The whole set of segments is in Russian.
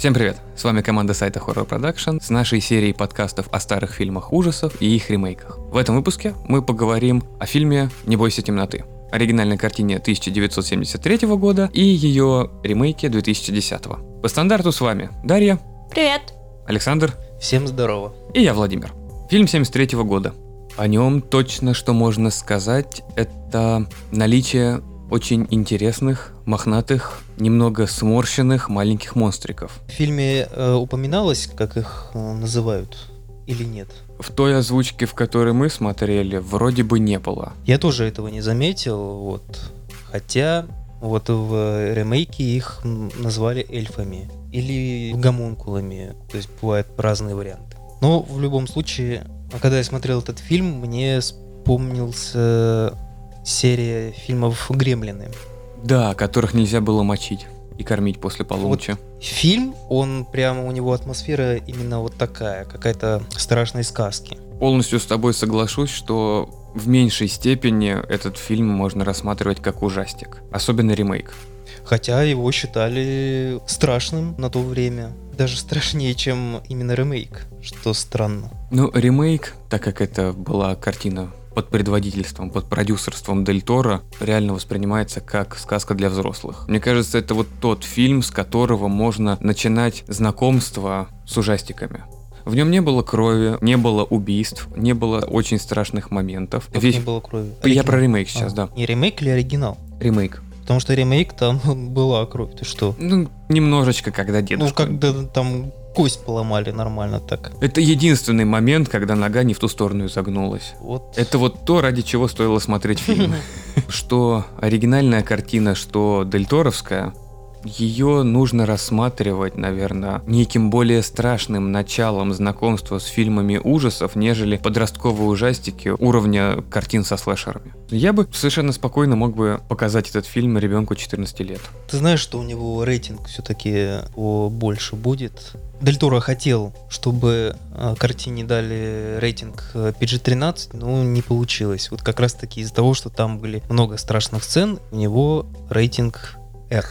Всем привет! С вами команда сайта Horror Production с нашей серией подкастов о старых фильмах ужасов и их ремейках. В этом выпуске мы поговорим о фильме «Не бойся темноты», оригинальной картине 1973 года и ее ремейке 2010. По стандарту с вами Дарья, Привет! Александр Всем здорово. и я, Владимир. Фильм 73 года. О нем точно, что можно сказать, это наличие очень интересных, мохнатых, немного сморщенных маленьких монстриков. В фильме э, упоминалось, как их э, называют, или нет? В той озвучке, в которой мы смотрели, вроде бы не было. Я тоже этого не заметил, вот. Хотя вот в ремейке их назвали эльфами или гомункулами, то есть бывают разные варианты. Но в любом случае, когда я смотрел этот фильм, мне вспомнился серия фильмов «Гремлины». Да, которых нельзя было мочить и кормить после полуночи. Фильм, он прямо, у него атмосфера именно вот такая, какая-то страшной сказки. Полностью с тобой соглашусь, что в меньшей степени этот фильм можно рассматривать как ужастик. Особенно ремейк. Хотя его считали страшным на то время. Даже страшнее, чем именно ремейк, что странно. Ну, ремейк, так как это была картина под предводительством, под продюсерством Дель Торо, реально воспринимается как сказка для взрослых. Мне кажется, это вот тот фильм, с которого можно начинать знакомство с ужастиками. В нем не было крови, не было убийств, не было очень страшных моментов. Как Весь- не было крови. Я про Оригинал. ремейк сейчас, А, да. Не ремейк или оригинал? Ремейк. Потому что ремейк там была кровь, ты что? Ну, немножечко, когда дедушка. Ну, когда там кость поломали нормально так. Это единственный момент, когда нога не в ту сторону изогнулась. Вот. Это вот то, ради чего стоило смотреть фильм. Что оригинальная картина, что дельторовская, ее нужно рассматривать, наверное, неким более страшным началом знакомства с фильмами ужасов, нежели подростковые ужастики уровня картин со слэшерами. Я бы совершенно спокойно мог бы показать этот фильм ребенку 14 лет. Ты знаешь, что у него рейтинг все-таки больше будет? Дель Торо хотел, чтобы э, картине дали рейтинг э, PG-13, но не получилось. Вот как раз таки из-за того, что там были много страшных сцен, у него рейтинг R.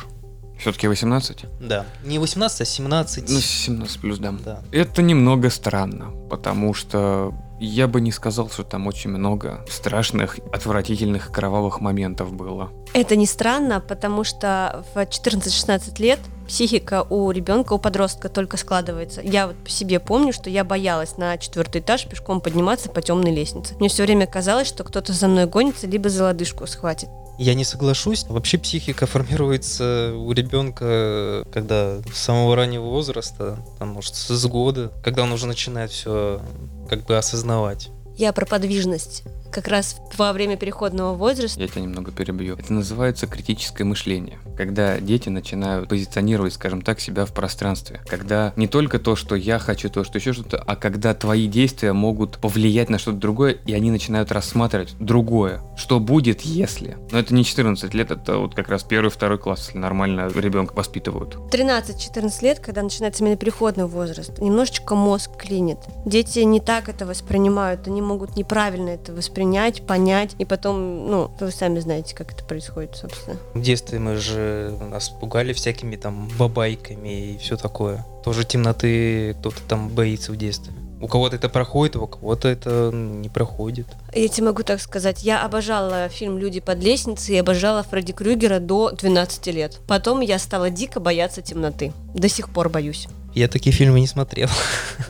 Все-таки 18? Да. Не 18, а 17. Ну, 17 плюс, да. да. Это немного странно, потому что я бы не сказал, что там очень много страшных, отвратительных, кровавых моментов было. Это не странно, потому что в 14-16 лет психика у ребенка, у подростка только складывается. Я вот по себе помню, что я боялась на четвертый этаж пешком подниматься по темной лестнице. Мне все время казалось, что кто-то за мной гонится, либо за лодыжку схватит. Я не соглашусь. Вообще психика формируется у ребенка, когда с самого раннего возраста, там, может, с года, когда он уже начинает все как бы осознавать. Я про подвижность. Как раз во время переходного возраста Я тебя немного перебью. Это называется критическое мышление. Когда дети начинают позиционировать, скажем так, себя в пространстве. Когда не только то, что я хочу, то, что еще что-то, а когда твои действия могут повлиять на что-то другое, и они начинают рассматривать другое. Что будет, если? Но это не 14 лет, это вот как раз первый, второй класс, если нормально ребенка воспитывают. 13-14 лет, когда начинается именно переходный возраст, немножечко мозг клинит. Дети не так это воспринимают, они могут неправильно это воспринять, понять, и потом, ну, вы сами знаете, как это происходит, собственно. В детстве мы же нас пугали всякими там бабайками и все такое. Тоже темноты кто-то там боится в детстве. У кого-то это проходит, у кого-то это не проходит. Я тебе могу так сказать, я обожала фильм «Люди под лестницей» и обожала Фредди Крюгера до 12 лет. Потом я стала дико бояться темноты. До сих пор боюсь. Я такие фильмы не смотрел.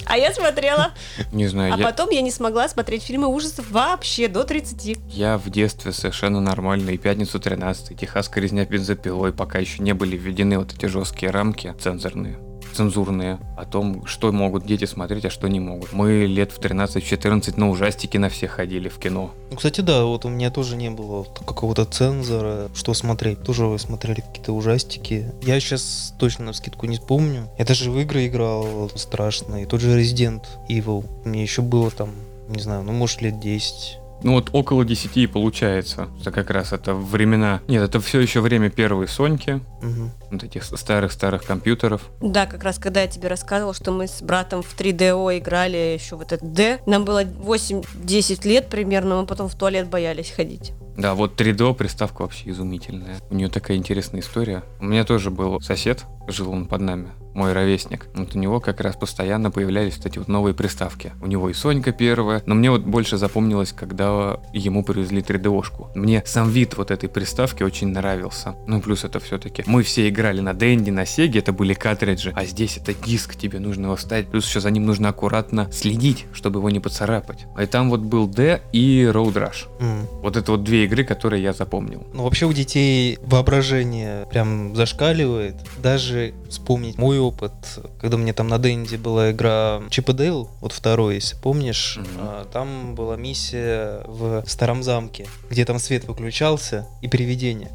А я смотрела. Не знаю, А я, потом я не смогла смотреть фильмы ужасов вообще до 30. я в детстве совершенно нормально и «Пятницу 13», и «Техасская резня бензопилой», пока еще не были введены вот эти жесткие рамки цензорные цензурные о том, что могут дети смотреть, а что не могут. Мы лет в 13-14 на ужастики на все ходили в кино. Ну, кстати, да, вот у меня тоже не было какого-то цензора, что смотреть. Тоже вы смотрели какие-то ужастики. Я сейчас точно на скидку не вспомню. Я даже в игры играл страшные. Тот же Resident Evil. Мне еще было там, не знаю, ну, может, лет 10. Ну вот около 10 и получается. Это как раз это времена... Нет, это все еще время первой Соньки, Мгм. вот этих старых-старых компьютеров. Да, как раз когда я тебе рассказывала, что мы с братом в 3DO играли еще в этот D, нам было 8-10 лет примерно, мы потом в туалет боялись ходить. Да, вот 3DO приставка вообще изумительная. У нее такая интересная история. У меня тоже был сосед, жил он под нами. Мой ровесник. Вот у него как раз постоянно появлялись вот эти вот новые приставки. У него и Сонька первая, но мне вот больше запомнилось, когда ему привезли 3D-ошку. Мне сам вид вот этой приставки очень нравился. Ну, плюс это все-таки мы все играли на Денди, на Сеге, это были картриджи, а здесь это диск, тебе нужно его вставить, плюс еще за ним нужно аккуратно следить, чтобы его не поцарапать. И там вот был D и Road Rush. М. Вот это вот две игры, которые я запомнил. Ну, вообще у детей воображение прям зашкаливает. Даже вспомнить мой опыт, когда мне там на Денди была игра Чип и Дейл, вот второй, если помнишь, а, там была миссия в старом замке, где там свет выключался и привидение.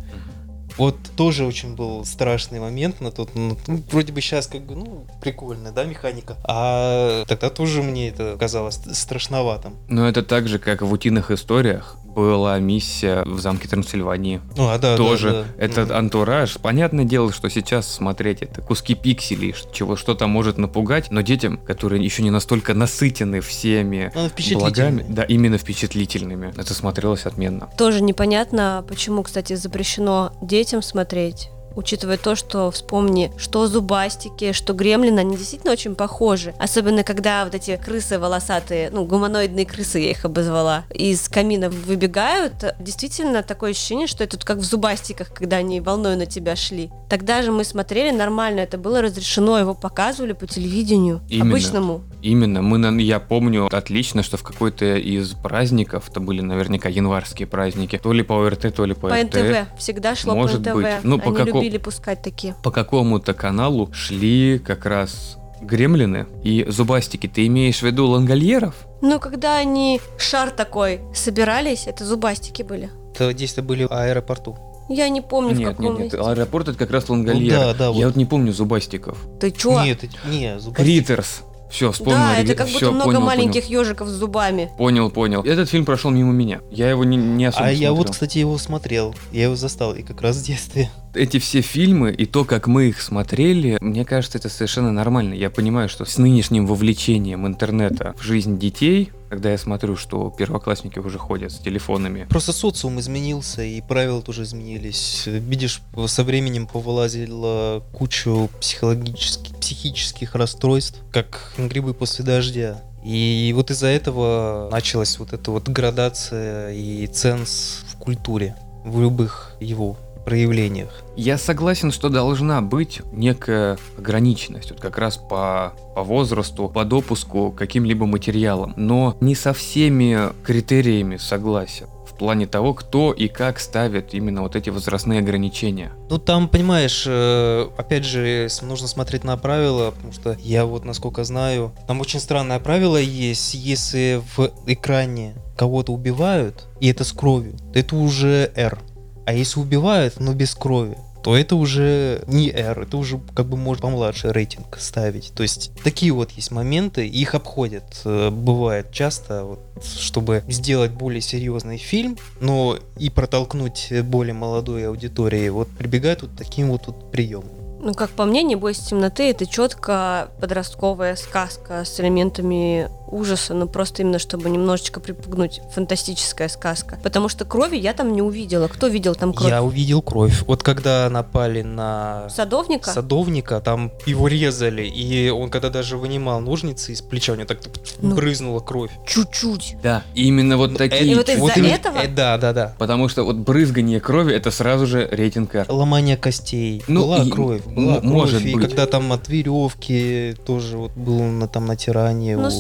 Вот тоже очень был страшный момент на тот, ну, ну, вроде бы сейчас как бы, ну, прикольно, да, механика. А тогда тоже мне это казалось страшноватым. Но это так же, как в утиных историях была миссия в замке Трансильвании. Ну, а да, Тоже да, да. этот антураж. Понятное дело, что сейчас смотреть это куски пикселей, чего что-то может напугать, но детям, которые еще не настолько насытены всеми впечатлительный. благами, да, именно впечатлительными, это смотрелось отменно. Тоже непонятно, почему, кстати, запрещено детям смотреть. Учитывая то, что вспомни, что зубастики, что гремлины, они действительно очень похожи. Особенно, когда вот эти крысы волосатые, ну, гуманоидные крысы, я их обозвала, из камина выбегают, действительно такое ощущение, что это как в зубастиках, когда они волной на тебя шли. Тогда же мы смотрели нормально, это было разрешено, его показывали по телевидению, Именно. обычному. Именно, мы, я помню отлично, что в какой-то из праздников, это были наверняка январские праздники, то ли по ОРТ, то ли по, По РТ, НТВ, всегда шло Может по НТВ. быть. Ну, по они любили пускать такие. по какому-то каналу шли как раз гремлины и зубастики. Ты имеешь в виду лангольеров? Ну, когда они шар такой собирались, это зубастики были. Это действия были в аэропорту. Я не помню, в нет, каком нет, нет. Аэропорт это как раз лангольеры. Ну да, да, Я вот. вот не помню зубастиков. Ты чё? Нет, это- не, зубастики. Критерс. Все, вспомнил. да, это как будто всё, много понял, маленьких ежиков с зубами. Понял, понял. Этот фильм прошел мимо меня. Я его не, не особо А я вот, смотрел. кстати, его смотрел. Я его застал, и как раз в детстве. Эти все фильмы и то, как мы их смотрели, мне кажется, это совершенно нормально. Я понимаю, что с нынешним вовлечением интернета в жизнь детей, когда я смотрю, что первоклассники уже ходят с телефонами, Просто социум изменился, и правила тоже изменились. Видишь, со временем повылазила кучу психологических, психических расстройств, как грибы после дождя. И вот из-за этого началась вот эта вот градация и ценз в культуре, в любых его проявлениях. Я согласен, что должна быть некая ограниченность, вот как раз по, по возрасту, по допуску к каким-либо материалам, но не со всеми критериями согласен. В плане того, кто и как ставит именно вот эти возрастные ограничения. Ну там, понимаешь, э, опять же, нужно смотреть на правила, потому что я вот, насколько знаю, там очень странное правило есть, если в экране кого-то убивают, и это с кровью, то это уже R. А если убивают, но без крови, то это уже не R, это уже как бы может помладше рейтинг ставить. То есть такие вот есть моменты, их обходят, э, бывает часто, вот, чтобы сделать более серьезный фильм, но и протолкнуть более молодой аудитории, вот прибегают вот таким вот, вот приемом. Ну, как по мне, «Не бойся темноты» — это четко подростковая сказка с элементами ужаса, но просто именно, чтобы немножечко припугнуть. Фантастическая сказка. Потому что крови я там не увидела. Кто видел там кровь? Я увидел кровь. Вот когда напали на Садовника? садовника, там его резали, и он когда даже вынимал ножницы из плеча, у него так Ну. брызнула кровь. Чуть-чуть. Да, именно вот такие. И вот из-за именно- этого? э, да, да, да. Потому что вот брызгание крови это сразу же рейтинг R. Ломание костей. Ну, была и- кровь, была кровь. может и быть. когда там от веревки тоже вот был на, там натирание. Ну, у-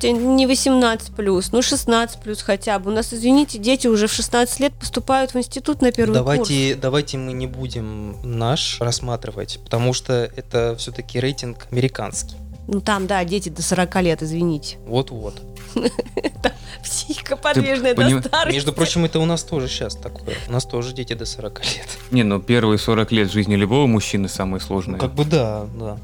слушайте, не 18 плюс, ну 16 плюс хотя бы. У нас, извините, дети уже в 16 лет поступают в институт на первый Давайте, давайте мы не будем наш рассматривать, потому что это все-таки рейтинг американский. курс. Ну там, да, дети до 40 лет, извините. Вот-вот. Психика подвижная поним- до старости. Между прочим, это у нас тоже сейчас такое. У нас тоже дети до 40 лет. Не, ну первые 40 лет жизни любого мужчины самые Ну, сложные. как бы да, да.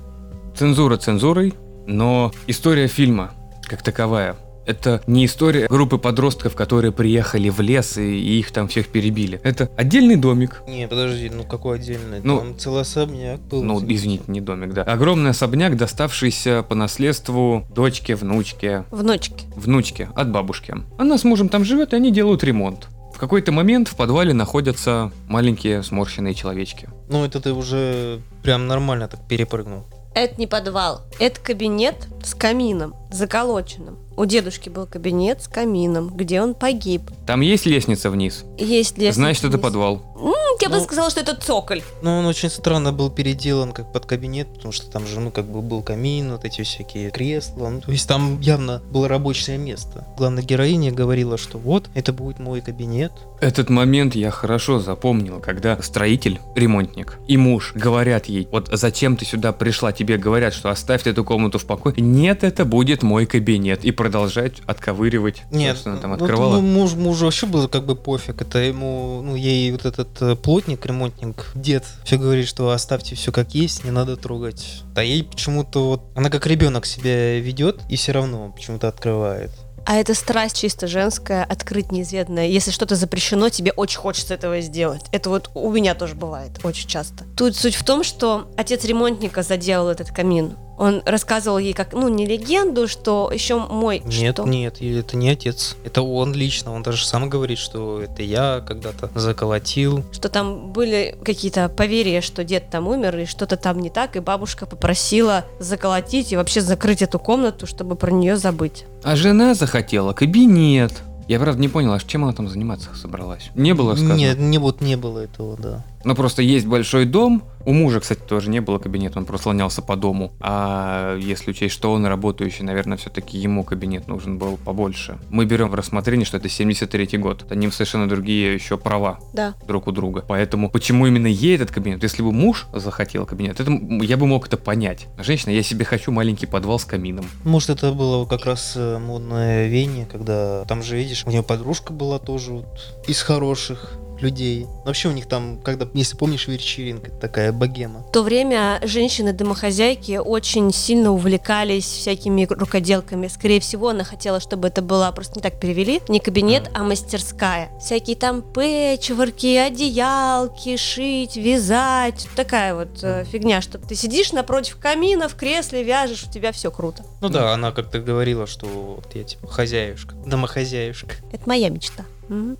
Цензура цензурой, но история фильма как таковая. Это не история группы подростков, которые приехали в лес и, и их там всех перебили. Это отдельный домик. Не, подожди, ну какой отдельный? Ну, Там целый особняк был. Ну, извините, не домик, да. Огромный особняк, доставшийся по наследству дочке, внучке, Внучки. внучке от бабушки. Она с мужем там живет, и они делают ремонт. В какой-то момент в подвале находятся маленькие сморщенные человечки. Ну, это ты уже прям нормально так перепрыгнул. Это не подвал, это кабинет с камином, заколоченным. У дедушки был кабинет с камином, где он погиб. Там есть лестница вниз? Есть лестница Значит, это вниз. подвал. М, Я бы Ну. сказала, что это цоколь. Но он очень странно был переделан как под кабинет, потому что там же, ну, как бы был камин, вот эти всякие кресла. Ну, то есть там явно было рабочее место. Главная героиня говорила, что вот, это будет мой кабинет. Этот момент я хорошо запомнил, когда строитель, ремонтник и муж говорят ей, вот зачем ты сюда пришла, тебе говорят, что оставь эту комнату в покое. Нет, это будет мой кабинет. И продолжать отковыривать, Нет, что она там вот открывала. му- муж, мужу вообще было как бы пофиг. Это ему, ну, ей вот этот э, плотник, ремонтник, дед, все говорит, что оставьте все как есть, не надо трогать. А ей почему-то вот, она как ребенок себя ведет и все равно почему-то открывает. А это страсть чисто женская, открыть неизведанное. Если что-то запрещено, тебе очень хочется этого сделать. Это вот у меня тоже бывает очень часто. Тут суть в том, что отец ремонтника заделал этот камин. Он рассказывал ей как, ну, не легенду, что еще мой... Нет, что? нет, это не отец. Это он лично. Он даже сам говорит, что это я когда-то заколотил. Что там были какие-то поверья, что дед там умер, и что-то там не так, и бабушка попросила заколотить и вообще закрыть эту комнату, чтобы про нее забыть. А жена захотела кабинет. Я, правда, не понял, а чем она там заниматься собралась? Не было сказано. Нет, не, вот не было этого, да. Ну, просто есть большой дом. У мужа, кстати, тоже не было кабинета, он просто слонялся по дому. А если учесть, что он работающий, наверное, все-таки ему кабинет нужен был побольше. Мы берем в рассмотрение, что это 73-й год. Они совершенно другие еще права Да. друг у друга. Поэтому почему именно ей этот кабинет? Если бы муж захотел кабинет, это я бы мог это понять. Женщина, я себе хочу маленький подвал с камином. Может, это было как раз э, модное веяние, когда там же, видишь, у нее подружка была тоже вот из хороших людей. Вообще у них там, когда, если помнишь, вечеринка такая богема. В то время женщины-домохозяйки очень сильно увлекались всякими рукоделками. Скорее всего, она хотела, чтобы это была, просто не так перевели, не кабинет, а мастерская. Всякие там пэтчворки, одеялки, шить, вязать. Такая вот э, фигня, что ты сидишь напротив камина в кресле, вяжешь, у тебя все круто. Ну да, она как-то говорила, что вот я типа хозяюшка, домохозяюшка. Это моя мечта. Мгм.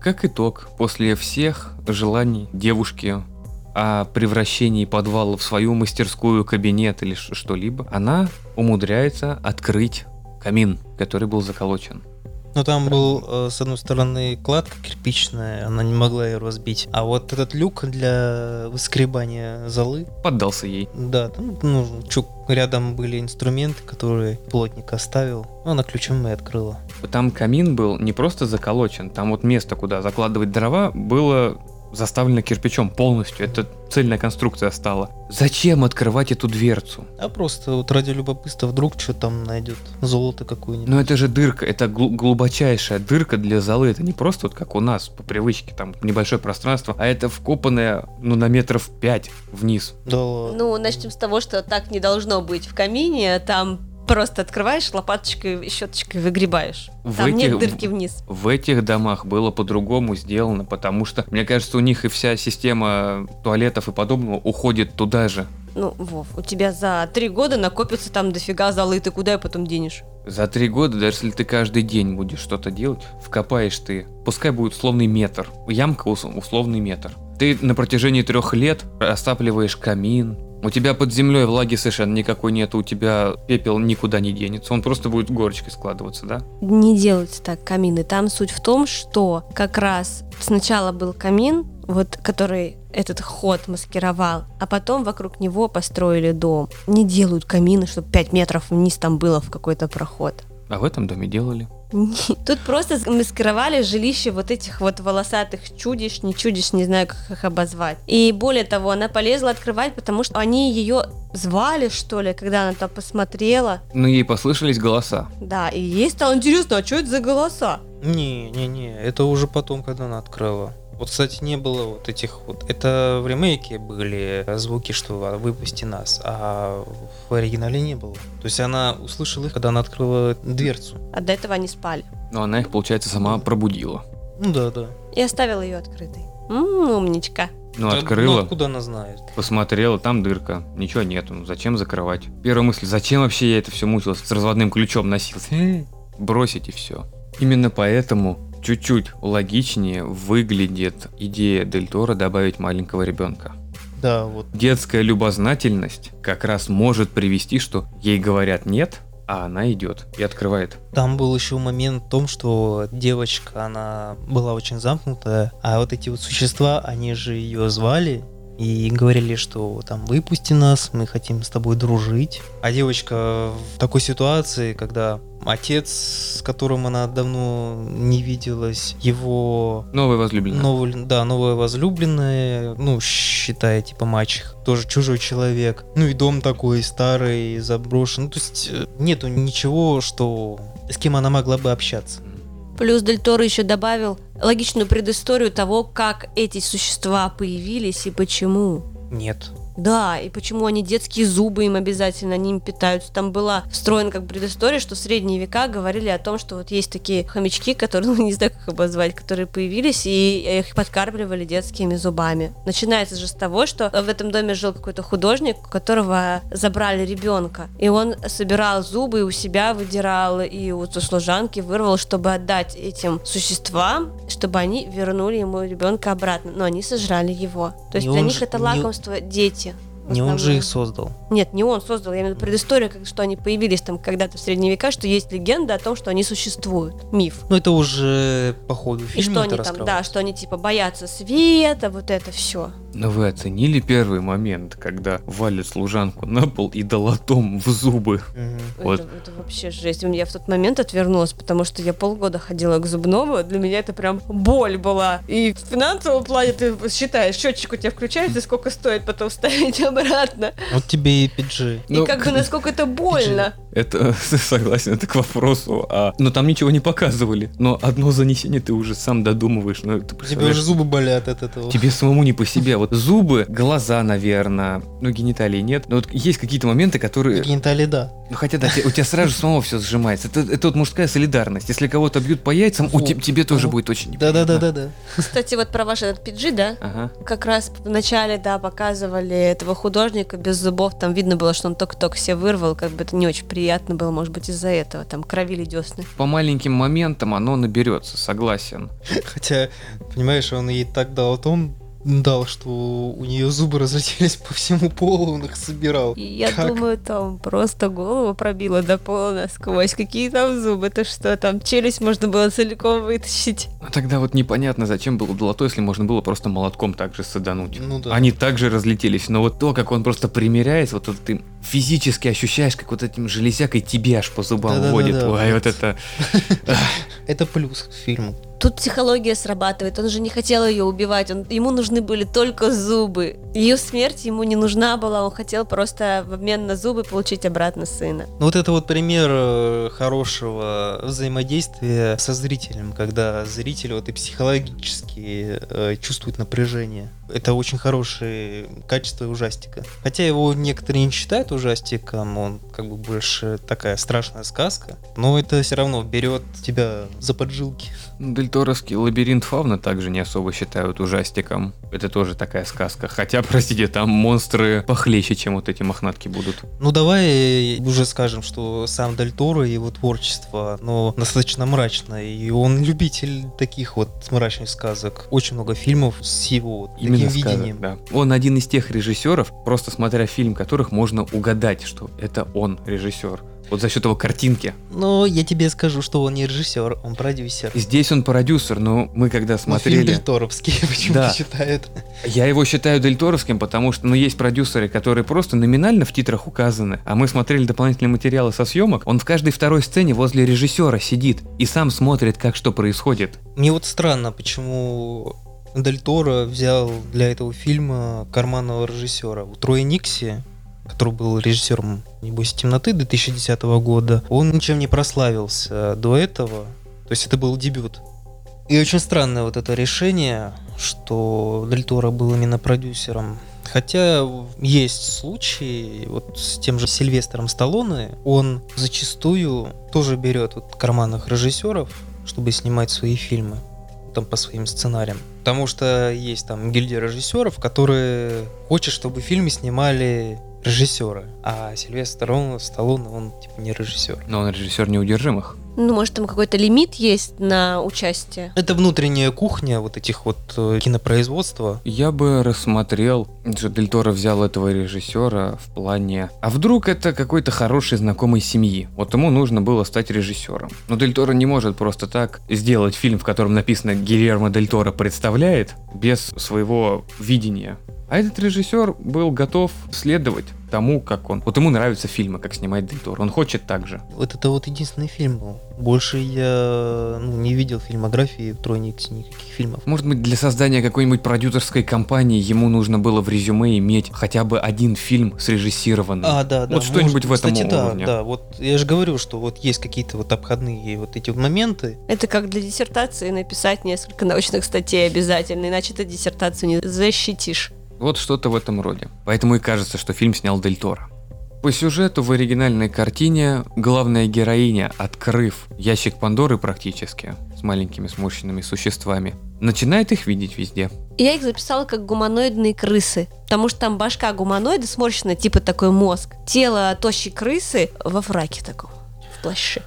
Как итог, после всех желаний девушки о превращении подвала в свою мастерскую, кабинет или что-либо, она умудряется открыть камин, который был заколочен. Но там был, э, с одной стороны, кладка кирпичная, она не могла ее разбить. А вот этот люк для выскребания золы, Поддался ей. да, там ну, чук, рядом были инструменты, которые плотник оставил. Она ключом и открыла. Там камин был не просто заколочен, там вот место, куда закладывать дрова, было заставлено кирпичом полностью. Это цельная конструкция стала. Зачем открывать эту дверцу? А просто вот ради любопытства вдруг что там найдет золото какое-нибудь. Ну это же дырка, это глу- глубочайшая дырка для золы. Это не просто вот как у нас по привычке, там небольшое пространство, а это вкопанное, ну, на метров пять вниз. Да ладно. Ну, начнем с того, что так не должно быть в камине. Там просто открываешь лопаточкой и щеточкой выгребаешь. В Там нет этих- дырки вниз. В этих домах было по-другому сделано, потому что, мне кажется, у них и вся система туалетов и подобного уходит туда же. Ну, Вов, у тебя за три года накопится там дофига золы, ты куда ее потом денешь? За три года, даже если ты каждый день будешь что-то делать, вкопаешь ты, пускай будет условный метр, ямка ус- условный метр. Ты на протяжении трех лет растапливаешь камин, у тебя под землей влаги совершенно никакой нет, у тебя пепел никуда не денется, он просто будет горочкой складываться, да? Не делайте так камины. Там суть в том, что как раз сначала был камин, вот который этот ход маскировал, а потом вокруг него построили дом. Не делают камины, чтобы 5 метров вниз там было в какой-то проход. А в этом доме делали. Тут просто маскировали жилище вот этих вот волосатых чудищ, не чудищ, не знаю, как их обозвать. И более того, она полезла открывать, потому что они ее звали, что ли, когда она там посмотрела. Но ей послышались голоса. Да, и ей стало интересно, а что это за голоса? Не-не-не, это уже потом, когда она открыла. Вот, кстати, не было вот этих вот... Это в ремейке были звуки, что «выпусти нас», а в оригинале не было. То есть она услышала их, когда она открыла дверцу. А до этого они спали. Но она их, получается, сама пробудила. Ну да, да. И оставила ее открытой. М, умничка. Ну, Да, открыла, Ну, откуда она знает? посмотрела, там дырка, ничего нету, ну зачем закрывать? Первая мысль, зачем вообще я это все мучилась, с разводным ключом носился? Э, Бросить и все. Именно поэтому чуть-чуть логичнее выглядит идея Дель Торо добавить маленького ребенка. Да, вот. Детская любознательность как раз может привести, что ей говорят нет, а она идет и открывает. Там был еще момент в том, что девочка, она была очень замкнутая, а вот эти вот существа, они же ее звали, и говорили, что там выпусти нас, мы хотим с тобой дружить. А девочка в такой ситуации, когда отец, с которым она давно не виделась, его Новая возлюбленная. новый, да, новая возлюбленная, ну, считая, типа, мачех, тоже чужой человек. Ну и дом такой старый, заброшен. Ну, то есть э, нету ничего, что с кем она могла бы общаться. Плюс Дель Торо еще добавил логичную предысторию того, как эти существа появились и почему. Нет. Да, и почему они детские зубы им обязательно, они им питаются. Там была встроена как предыстория, что в средние века говорили о том, что вот есть такие хомячки, которые, ну не знаю, как обозвать, которые появились, и их подкармливали детскими зубами. Начинается же с того, что в этом доме жил какой-то художник, у которого забрали ребенка, и он собирал зубы и у себя выдирал, и у служанки вырвал, чтобы отдать этим существам, чтобы они вернули ему ребенка обратно. Но они сожрали его. То есть Не для них это не- лакомство дети. Не он же их создал. Нет, не он создал, я имею в виду предыстория, как, что они появились там когда-то в средние века, что есть легенда о том, что они существуют, миф. Ну это уже по ходу И фильма что это они там, да, что они типа боятся света, вот это все. Но вы оценили первый момент, когда валит служанку на пол и долотом в зубы? Мгм. Вот. Это, это вообще жесть. Я в тот момент отвернулась, потому что я полгода ходила к зубному, для меня это прям боль была. И в финансовом плане ты считаешь, счетчик у тебя включается, сколько стоит потом ставить обратно. Вот тебе и PG. Ну, и как бы насколько это больно. Это, согласен, это к вопросу. А, но там ничего не показывали. Но одно занесение ты уже сам додумываешь. Ну, ты Тебе уже зубы болят от этого. Тебе самому не по себе. Вот зубы, глаза, наверное, ну гениталии нет. Но вот есть какие-то моменты, которые... Гениталии, да. Ну хотя да, у тебя сразу самого все сжимается. Это, это вот мужская солидарность. Если кого-то бьют по яйцам, у Вот. те- тебе тоже будет очень неприятно. Да-да-да-да-да. Кстати, вот про ваш этот PG, да? Ага. Как раз в начале, да, показывали этого художника без зубов, там видно было, что он только-только все вырвал, как бы это не очень приятно было, может быть, из-за этого, там кровили десны. По маленьким моментам оно наберется, согласен. Хотя, понимаешь, он ей так дал тон, дал, что у нее зубы разлетелись по всему полу, он их собирал. Я Как? думаю, там просто голову пробило до пола насквозь. Какие там зубы? Ты что, там челюсть можно было целиком вытащить? Но тогда вот непонятно, зачем было долото, если можно было просто молотком также садануть. Ну да. Они также разлетелись, но вот то, как он просто примеряется, вот это ты физически ощущаешь, как вот этим железякой тебе аж по зубам Да-да-да-да, водит. Ой, вот. это... Это плюс к фильму. Тут психология срабатывает. Он же не хотел ее убивать. Он, ему нужны были только зубы. Ее смерть ему не нужна была. Он хотел просто в обмен на зубы получить обратно сына. Ну вот это вот пример э, хорошего взаимодействия со зрителем, когда зритель вот и психологически э, чувствует напряжение. Это очень хорошее качество ужастика. Хотя его некоторые не считают ужастиком, он как бы больше такая страшная сказка, но это все равно берет тебя за поджилки. Дельторовский лабиринт фауна также не особо считают ужастиком. Это тоже такая сказка. Хотя, простите, там монстры похлеще, чем вот эти мохнатки будут. Ну давай уже скажем, что сам Дель Торо и его творчество, оно достаточно мрачное, и он любитель таких вот мрачных сказок. Очень много фильмов с его вот Именно таким сказок, видением. да. Он один из тех режиссеров, просто смотря фильм которых можно угадать, что это он режиссер. Вот за счет его картинки. Но я тебе скажу, что он не режиссер, он продюсер. Здесь он продюсер, но мы когда Ну, фильм смотрели... Дель Торовский почему-то Да. считают. Я его считаю дельторовским, потому что, ну, есть продюсеры, которые просто номинально в титрах указаны, а мы смотрели дополнительные материалы со съемок, он в каждой второй сцене возле режиссера сидит и сам смотрит, как что происходит. Мне вот странно, почему Дель Торо взял для этого фильма карманного режиссера. У Троя Никси, который был режиссером «Небось темноты» 2010 года, он ничем не прославился до этого. То есть это был дебют. И очень странное вот это решение, что Дель Торо был именно продюсером. Хотя есть случаи, вот с тем же Сильвестром Сталлоне, он зачастую тоже берет вот карманных режиссеров, чтобы снимать свои фильмы там по своим сценариям. Потому что есть там гильдия режиссеров, которые хотят, чтобы фильмы снимали режиссера, а Сильвестр Сталлоне, Сталлоне он типа не режиссер. Но он режиссер неудержимых. Ну, может, там какой-то лимит есть на участие? Это внутренняя кухня вот этих вот э, кинопроизводства. Я бы рассмотрел, что Дель Торо взял этого режиссера в плане... А вдруг это какой-то хороший знакомый семьи? Вот ему нужно было стать режиссером. Но Дель Торо не может просто так сделать фильм, в котором написано «Гильермо Дель Торо представляет» без своего видения. А этот режиссер был готов следовать тому, как он... Вот ему нравятся фильмы, как снимает Дель Торо. Он хочет так же. Вот это вот единственный фильм был. Больше я ну, не видел фильмографии в Тройниксе никаких фильмов. Может быть, для создания какой-нибудь продюсерской компании ему нужно было в резюме иметь хотя бы один фильм срежиссированный. А, да, да. Вот что-нибудь в этом Кстати, да, уровне. да. Вот я же говорю, что вот есть какие-то вот обходные вот эти моменты. Это как для диссертации написать несколько научных статей обязательно, иначе ты диссертацию не защитишь. Вот что-то в этом роде. Поэтому и кажется, что фильм снял Дель Торо. По сюжету в оригинальной картине главная героиня, открыв ящик Пандоры практически, с маленькими сморщенными существами, начинает их видеть везде. Я их записала как гуманоидные крысы, потому что там башка гуманоида сморщена, типа такой мозг. Тело тощей крысы во фраке таком, в плаще.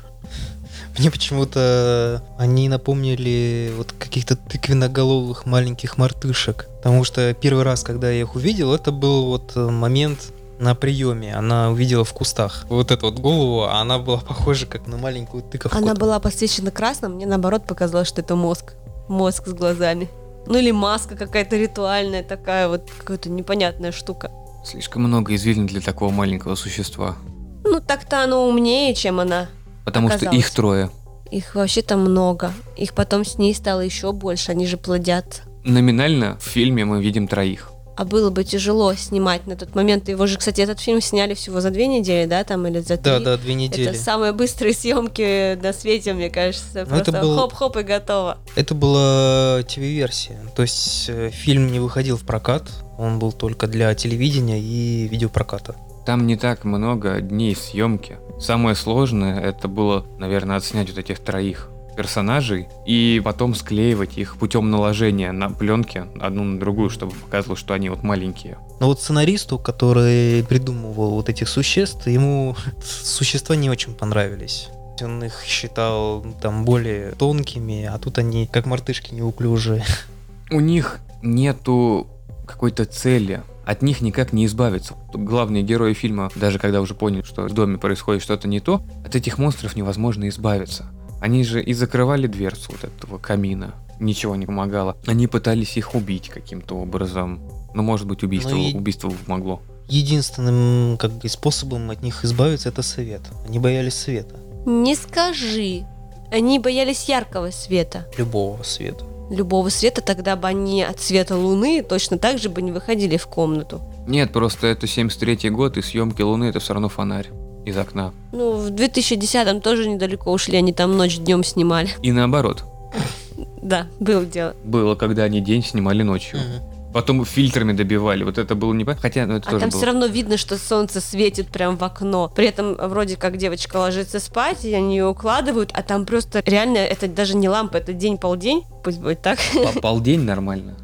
Мне почему-то они напомнили вот каких-то тыквенноголовых маленьких мартышек. Потому что первый раз, когда я их увидел, это был вот э, момент на приеме. Она увидела в кустах вот эту вот голову, а она была похожа как на маленькую тыковку. Она была посвящена красным, мне наоборот показалось, что это мозг. Мозг с глазами. Ну или маска какая-то ритуальная такая, вот какая-то непонятная штука. Слишком много извилин для такого маленького существа. Ну так-то оно умнее, чем она. Потому что Оказалось. их трое. Их вообще-то много. Их потом с ней стало еще больше, они же плодятся. Номинально в фильме мы видим троих. А было бы тяжело снимать на тот момент. Его же, кстати, этот фильм сняли всего за две недели, да, там или за три. Да, да, две недели. Это самые быстрые съемки на свете, мне кажется. Ну, это Просто был- хоп-хоп и готово. Это была ТВ-версия. То есть э, фильм не выходил в прокат, он был только для телевидения и видеопроката. Там не так много дней съемки. Самое сложное это было, наверное, отснять вот этих троих персонажей и потом склеивать их путем наложения на пленки одну на другую, чтобы показывало, что они вот маленькие. Но вот сценаристу, который придумывал вот этих существ, ему существа не очень понравились. Он их считал там более тонкими, а тут они как мартышки неуклюжие. У них нету какой-то цели. От них никак не избавиться. Главные герои фильма, даже когда уже поняли, что в доме происходит что-то не то, от этих монстров невозможно избавиться. Они же и закрывали дверцу вот этого камина. Ничего не помогало. Они пытались их убить каким-то образом. Ну, может быть, убийство, Ну и- убийство помогло. Единственным как бы, способом от них избавиться это свет. Они боялись света. Не скажи. Они боялись яркого света. Любого света. Любого света, тогда бы они от света луны точно так же бы не выходили в комнату. Нет, просто это 73 год, и съемки Луны это все равно фонарь из окна. Ну, в 2010-м тоже недалеко ушли, они там ночь днем снимали. И наоборот. Да, было дело. Было, когда они день снимали ночью. Потом фильтрами добивали. Вот это было не. Хотя, ну, это А тоже там было. все равно видно, что солнце светит прям в окно. При этом вроде как девочка ложится спать, и они ее укладывают, а там просто реально это даже не лампа, это день-полдень, пусть будет так. По- Полдень нормально.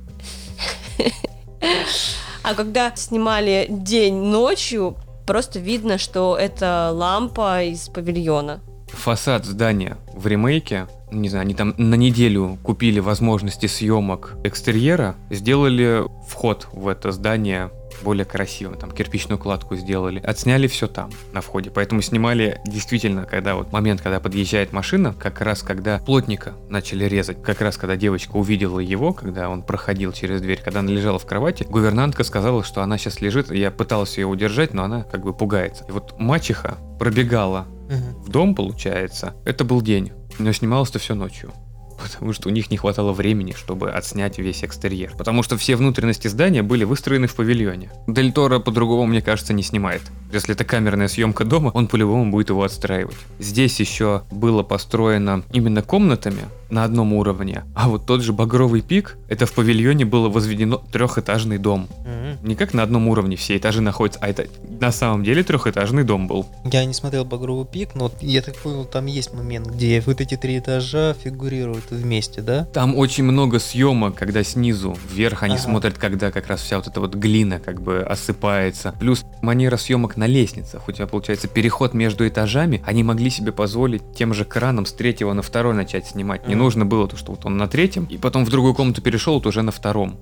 А когда снимали день ночью, просто видно, что это лампа из павильона. Фасад здания в ремейке, не знаю, они там на неделю купили возможности съемок экстерьера, сделали вход в это здание более красивым, там кирпичную кладку сделали, отсняли все там, на входе. Поэтому снимали действительно, когда вот момент, когда подъезжает машина, как раз когда плотника начали резать, как раз когда девочка увидела его, когда он проходил через дверь, когда она лежала в кровати, гувернантка сказала, что она сейчас лежит, я пыталась ее удержать, но она как бы пугается. И вот мачеха пробегала Мгм. в дом, получается, это был день, но снималось-то все ночью. Потому что у них не хватало времени, чтобы отснять весь экстерьер. Потому что все внутренности здания были выстроены в павильоне. Дель Торо по-другому, мне кажется, не снимает. Если это камерная съемка дома, он по-любому будет его отстраивать. Здесь еще было построено именно комнатами, на одном уровне. А вот тот же Багровый пик, это в павильоне было возведено трехэтажный дом. Мгм. Не как на одном уровне все этажи находятся, а это на самом деле трехэтажный дом был. Я не смотрел «Багровый пик», но я так понял, там есть момент, где вот эти три этажа фигурируют вместе, да? Там очень много съемок, когда снизу вверх они Ага. смотрят, когда как раз вся вот эта вот глина как бы осыпается. Плюс манера съемок на лестницах. У тебя получается переход между этажами. Они могли себе позволить тем же краном с третьего на второй начать снимать. Не Мгм. нужно было то, что вот он на третьем, и потом в другую комнату перешел, вот уже на втором.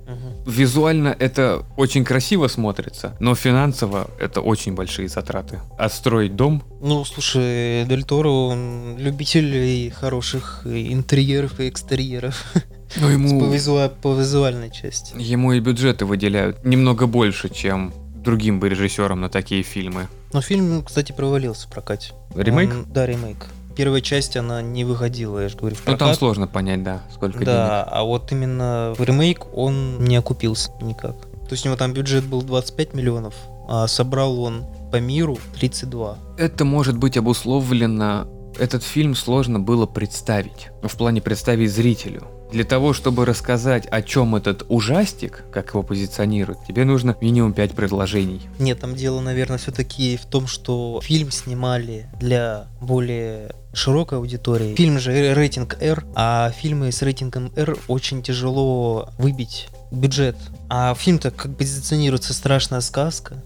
Визуально это очень красиво смотрится, но финансово это очень большие затраты. Отстроить дом Ну, слушай, Дель Торо, он любитель и хороших и интерьеров и экстерьеров ну, по, ему, визуа- по визуальной части. ему и бюджеты выделяют немного больше, чем другим бы режиссерам на такие фильмы. Но фильм, кстати, провалился в прокате. Ремейк? Он- да, ремейк. Первая часть, она не выходила, я же говорю, в Ну там прокат. сложно понять, да, сколько Да, а вот именно в ремейк он не окупился никак. То есть у него там бюджет был 25 миллионов, а собрал он по миру 32. денег. Это может быть обусловлено. Этот фильм сложно было представить. В плане представить зрителю. Для того, чтобы рассказать, о чем этот ужастик, как его позиционируют, тебе нужно минимум 5 предложений. Нет, там дело, наверное, все-таки в том, что фильм снимали для более широкой аудитории. Фильм же ре- рейтинг R, а фильмы с рейтингом R очень тяжело выбить бюджет. А фильм-то как позиционируется страшная сказка.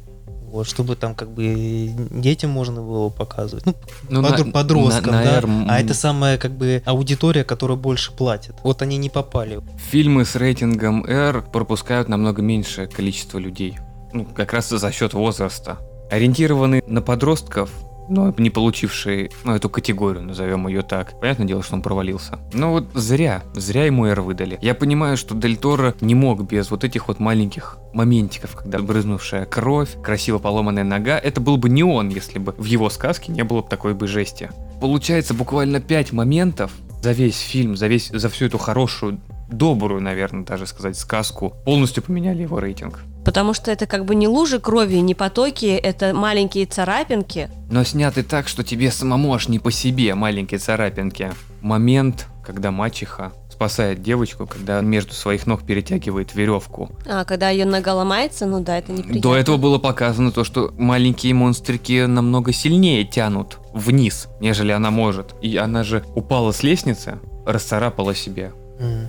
Вот, чтобы там как бы детям можно было показывать. Ну, Ну, подр- на- подросткам, на- на да. R, А это самая как бы аудитория, которая больше платит. Вот они не попали. Фильмы с рейтингом R пропускают намного меньшее количество людей. Ну, как раз за счет возраста. Ориентированный на подростков, но не получивший, ну, эту категорию, назовем ее так. Понятное дело, что он провалился. Но вот зря, зря ему R выдали. Я понимаю, что Дель Торо не мог без вот этих вот маленьких моментиков, когда брызнувшая кровь, красиво поломанная нога, это был бы не он, если бы в его сказке не было бы такой бы жести. Получается буквально пять моментов за весь фильм, за весь, за всю эту хорошую, добрую, наверное, даже сказать, сказку, полностью поменяли его рейтинг. Потому что это как бы не лужи крови, не потоки, это маленькие царапинки. Но сняты так, что тебе самому аж не по себе маленькие царапинки. Момент, когда мачеха спасает девочку, когда между своих ног перетягивает веревку. А когда ее нога ломается, ну да, это неприятно. До этого было показано то, что маленькие монстрики намного сильнее тянут вниз, нежели она может. И она же упала с лестницы, расцарапала себе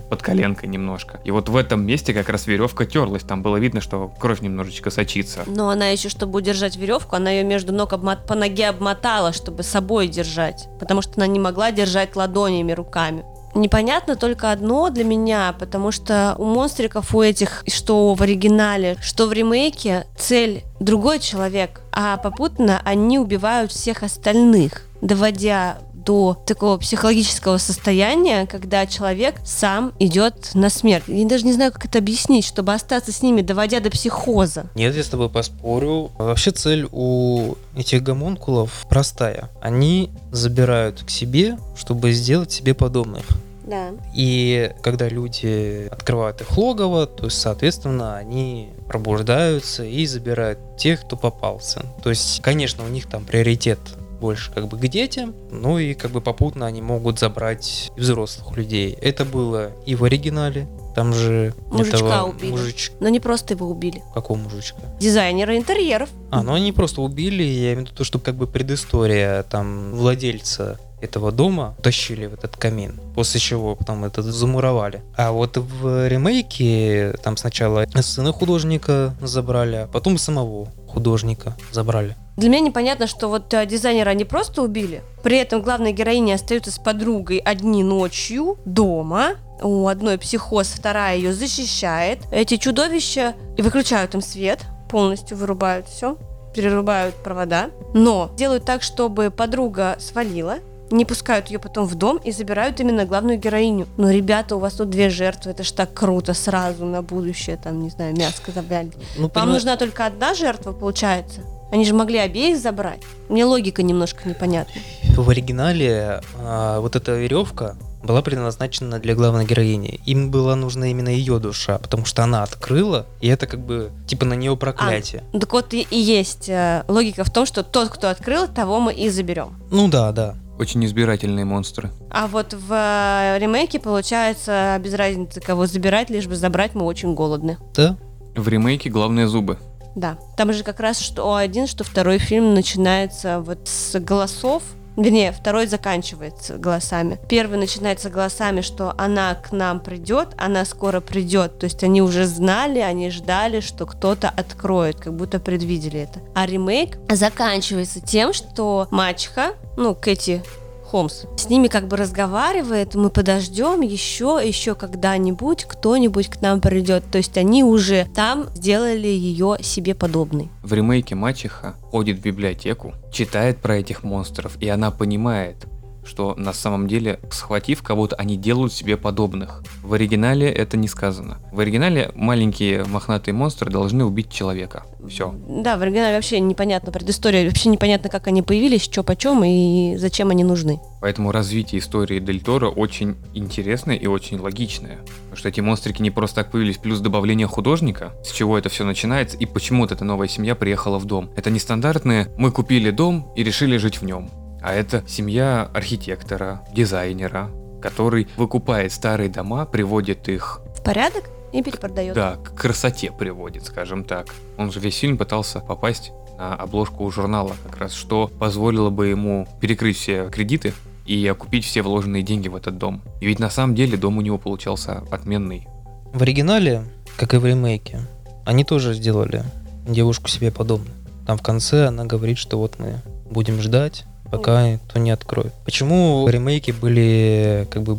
Под коленкой немножко. И вот в этом месте как раз веревка терлась. Там было видно, что кровь немножечко сочится. Но она еще, чтобы удержать веревку, она ее между ног обмот- по ноге обмотала, чтобы собой держать. Потому что она не могла держать ладонями, руками. Непонятно только одно для меня, потому что у монстриков у этих, что в оригинале, что в ремейке, цель другой человек, а попутно они убивают всех остальных, доводя до такого психологического состояния, когда человек сам идет на смерть. Я даже не знаю, как это объяснить, чтобы остаться с ними, доводя до психоза. Нет, я с тобой поспорю. Вообще цель у этих гомункулов простая. Они забирают к себе, чтобы сделать себе подобных. Да. И когда люди открывают их логово, то есть, соответственно, они пробуждаются и забирают тех, кто попался. То есть, конечно, у них там приоритет больше как бы к детям, ну и как бы попутно они могут забрать взрослых людей. Это было и в оригинале, там же Мужичка этого убили. мужич- Но не просто его убили. Какого мужичка? Дизайнеры интерьеров. А, ну они просто убили, я имею в виду то, что как бы предыстория там владельца этого дома тащили в этот камин, после чего потом это замуровали. А вот в ремейке там сначала сына художника забрали, а потом самого художника забрали. Для меня непонятно, что вот э, дизайнера они просто убили. При этом главная героиня остается с подругой одни ночью дома. У одной психоз, вторая ее защищает. Эти чудовища выключают им свет, полностью вырубают все, перерубают провода. Но делают так, чтобы подруга свалила, не пускают ее потом в дом и забирают именно главную героиню. Но, ребята, у вас тут две жертвы, это ж так круто, сразу на будущее, там, не знаю, мяско забрали. Ну, Вам понимаешь, нужна только одна жертва, получается? Они же могли обеих забрать. Мне логика немножко непонятна. в оригинале а, вот эта веревка была предназначена для главной героини. Им была нужна именно ее душа, потому что она открыла, и это как бы типа на нее проклятие. Так вот и, и есть э, логика в том, что тот, кто открыл, того мы и заберем. Ну да, да. Очень избирательные монстры. А вот в э, ремейке, получается, без разницы, кого забирать, лишь бы забрать, мы очень голодны. Да? В ремейке главные зубы. Да. Там же как раз что один, что второй фильм начинается вот с голосов, Вернее, второй заканчивается голосами. Первый начинается голосами, что она к нам придет, она скоро придет. То есть они уже знали, они ждали, что кто-то откроет, как будто предвидели это. А ремейк заканчивается тем, что мачеха, ну, Кэти Холмс. С ними как бы разговаривает, мы подождем еще, еще когда-нибудь кто-нибудь к нам придет. То есть они уже там сделали ее себе подобной. В ремейке мачеха ходит в библиотеку, читает про этих монстров, и она понимает, что на самом деле, схватив кого-то, они делают себе подобных. В оригинале это не сказано. В оригинале маленькие мохнатые монстры должны убить человека. Все. Да, в оригинале вообще непонятно предыстория, вообще непонятно, как они появились, что почем и зачем они нужны. Поэтому развитие истории Дель Торо очень интересное и очень логичное. Потому что эти монстрики не просто так появились, плюс добавление художника, с чего это все начинается и почему вот эта новая семья приехала в дом. Это не стандартные «мы купили дом и решили жить в нем». А это семья архитектора, дизайнера, который выкупает старые дома, приводит их В порядок и перепродает. да, к красоте приводит, скажем так. Он же весь фильм пытался попасть на обложку журнала, как раз что позволило бы ему перекрыть все кредиты и окупить все вложенные деньги в этот дом. И ведь на самом деле дом у него получался отменный. В оригинале, как и в ремейке, они тоже сделали девушку себе подобную. Там в конце она говорит, что вот мы будем ждать, пока никто не откроет. Почему в ремейке были как бы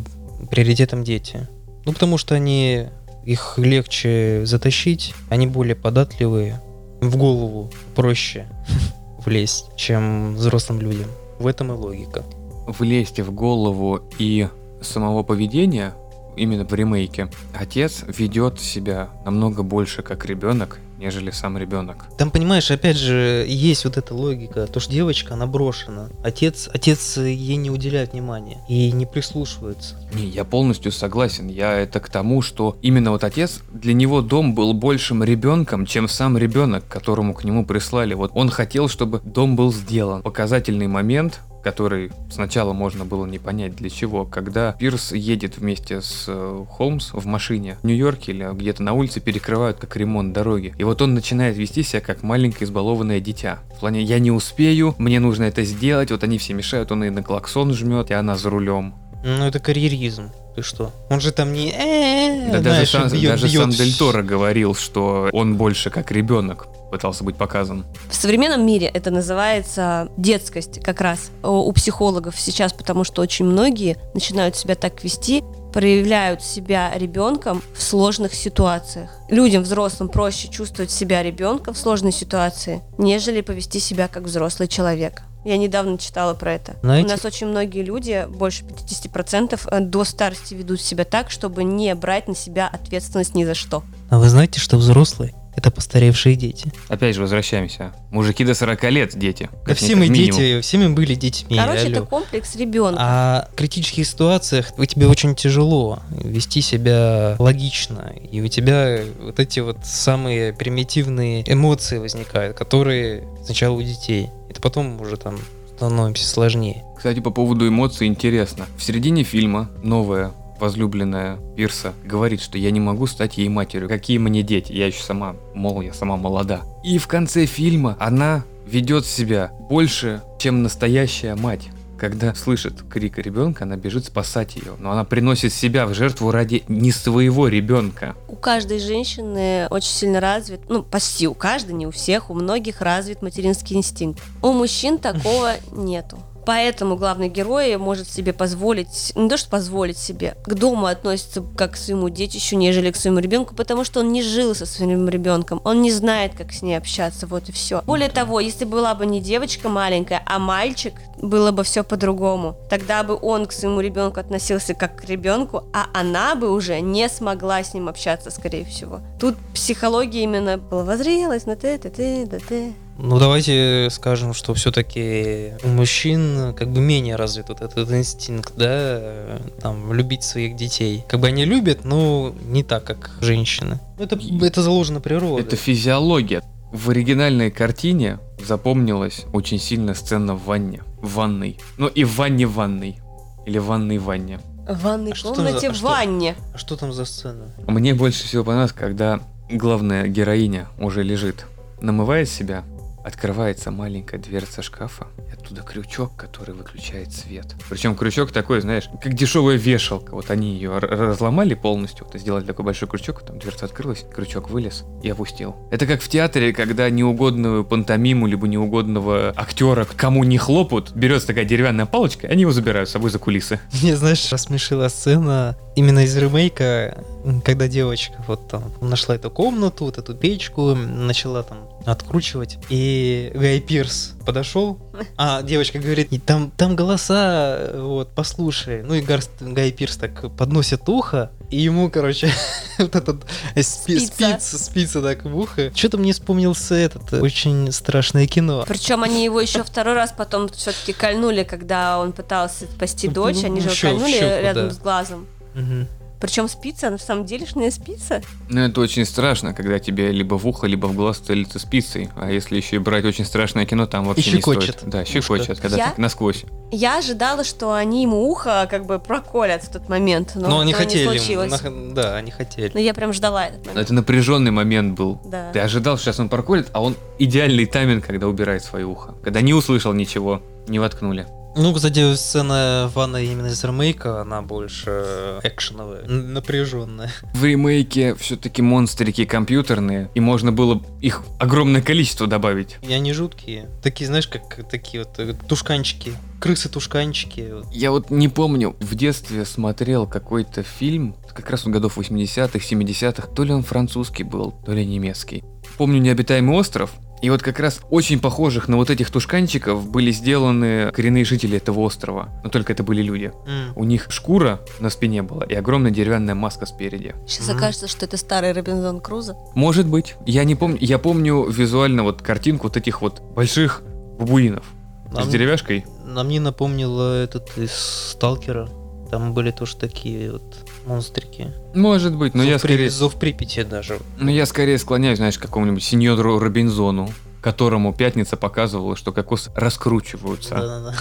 приоритетом дети? Ну, потому что они их легче затащить, они более податливые, в голову проще влезть, чем взрослым людям. В этом и логика. Влезть в голову и самого поведения, именно в ремейке, отец ведет себя намного больше как ребенок, нежели сам ребенок. Там, понимаешь, опять же, есть вот эта логика, то, что девочка, она брошена. Отец, отец ей не уделяет внимания и не прислушивается. Не, я полностью согласен. Я это к тому, что именно вот отец, для него дом был большим ребенком, чем сам ребенок, которому к нему прислали. Вот он хотел, чтобы дом был сделан. Показательный момент, который сначала можно было не понять для чего, когда Пирс едет вместе с э, Холмс в машине в Нью-Йорке или где-то на улице перекрывают как ремонт дороги. И вот он начинает вести себя как маленькое избалованное дитя. В плане «я не успею, мне нужно это сделать», вот они все мешают, он и на клаксон жмет, и она за рулем. Ну, это карьеризм. Ты что? Он же там не... э, Да даже, знаешь, сам, бьет- даже бьет. сам Дель Торо говорил, что он больше как ребенок пытался быть показан. В современном мире это называется детскость как раз у психологов сейчас, потому что очень многие начинают себя так вести, проявляют себя ребенком в сложных ситуациях. Людям, взрослым, проще чувствовать себя ребенком в сложной ситуации, нежели повести себя как взрослый человек. Я недавно читала про это. Знаете- У нас очень многие люди, больше 50%, э, до старости ведут себя так, чтобы не брать на себя ответственность ни за что. А вы знаете, что взрослые — это постаревшие дети? Опять же, возвращаемся. Мужики до 40 лет, дети. Да все мы минимум. дети, все мы были детьми. Короче, алло. это комплекс ребенка. А в критических ситуациях у тебе очень тяжело вести себя логично, и у тебя вот эти вот самые примитивные эмоции возникают, которые сначала у детей, это потом уже там становимся сложнее. Кстати, по поводу эмоций интересно. В середине фильма новая возлюбленная Пирса говорит, что я не могу стать ей матерью. Какие мне дети? Я еще сама, мол, я сама молода. И в конце фильма она ведет себя больше, чем настоящая мать. Когда слышит крик ребенка, она бежит спасать ее. Но она приносит себя в жертву ради не своего ребенка. У каждой женщины очень сильно развит, ну, почти у каждой, не у всех, у многих развит материнский инстинкт. У мужчин такого нету. Поэтому главный герой может себе позволить, не то что позволить себе, к дому относится как к своему детищу, нежели к своему ребенку, потому что он не жил со своим ребенком, он не знает, как с ней общаться, вот и все. Более того, если была бы не девочка маленькая, а мальчик, было бы все по-другому. Тогда бы он к своему ребенку относился как к ребенку, а она бы уже не смогла с ним общаться, скорее всего. Тут психология именно половозрелась на ты, ты, ты, да ты. Ну давайте скажем, что все-таки у мужчин как бы менее развит вот этот инстинкт, да, там, любить своих детей. Как бы они любят, но не так, как женщины. Ну, Это, это заложено природой. Это физиология. В оригинальной картине запомнилась очень сильно сцена в ванне. В ванной. Ну и в ванне в ванной. Или в ванной в ванне. В ванной А что за- комнате а в что? ванне. А что там за сцена? Мне больше всего понравилось, когда главная героиня уже лежит, намывает себя, открывается маленькая дверца шкафа, и оттуда крючок, который выключает свет. Причем крючок такой, знаешь, как дешевая вешалка. Вот они ее разломали полностью, вот, сделали такой большой крючок, там дверца открылась, крючок вылез и опустил. Это как в театре, когда неугодную пантомиму, либо неугодного актера, кому не хлопают, берется такая деревянная палочка, и они его забирают с собой за кулисы. Мне, знаешь, рассмешила сцена именно из ремейка, когда девочка вот там нашла эту комнату, вот эту печку, начала там откручивать, и Гай Пирс подошел, а девочка говорит, «И там, там голоса, вот, послушай. Ну и Гар- Гай Пирс так подносит ухо, и ему, короче, вот этот спи- Спица. спица, спица так в ухо. Что-то мне вспомнился этот, э, очень страшное кино. Причем они его еще второй раз потом все-таки кольнули, когда он пытался спасти Ну, дочь, они же кольнули рядом с глазом. Мгм. Причем спица, она в самом делешная спица. Ну, это очень страшно, когда тебе либо в ухо, либо в глаз целится спицей. А если еще и брать очень страшное кино, там вообще не щекочет стоит. Да, ушко. щекочет, когда Я? так насквозь. Я ожидала, что они ему ухо как бы проколят в тот момент, но, Но они хотели, не случилось. нах- да, они хотели. Но я прям ждала этот момент. Это напряженный момент был. Да. Ты ожидал, что сейчас он проколет, а он идеальный тайминг, когда убирает свое ухо. Когда не услышал ничего, не воткнули. Ну, кстати, сцена ванной именно из ремейка, она больше э, экшеновая, напряженная. В ремейке все-таки монстрики компьютерные, и можно было их огромное количество добавить. И они жуткие. Такие, знаешь, как такие вот э, тушканчики. Крысы-тушканчики. Я вот не помню, в детстве смотрел какой-то фильм, как раз вот годов 80-х, 70-х, то ли он французский был, то ли немецкий. Помню «Необитаемый остров», и вот как раз очень похожих на вот этих тушканчиков были сделаны коренные жители этого острова, но только это были люди. М. У них шкура на спине была и огромная деревянная маска спереди. Сейчас Мгм. окажется, что это старый Робинзон Крузо. Может быть, я не помню, я помню визуально вот картинку вот этих вот больших бабуинов с Нам, деревяшкой. нам не напомнило этот из Сталкера. Там были тоже такие вот монстрики. Может быть, но Зов я При- скорее... Зов Припяти даже. Ну, я скорее склоняюсь, знаешь, к какому-нибудь сеньору Робинзону, которому пятница показывала, что кокос раскручиваются. Да-да-да.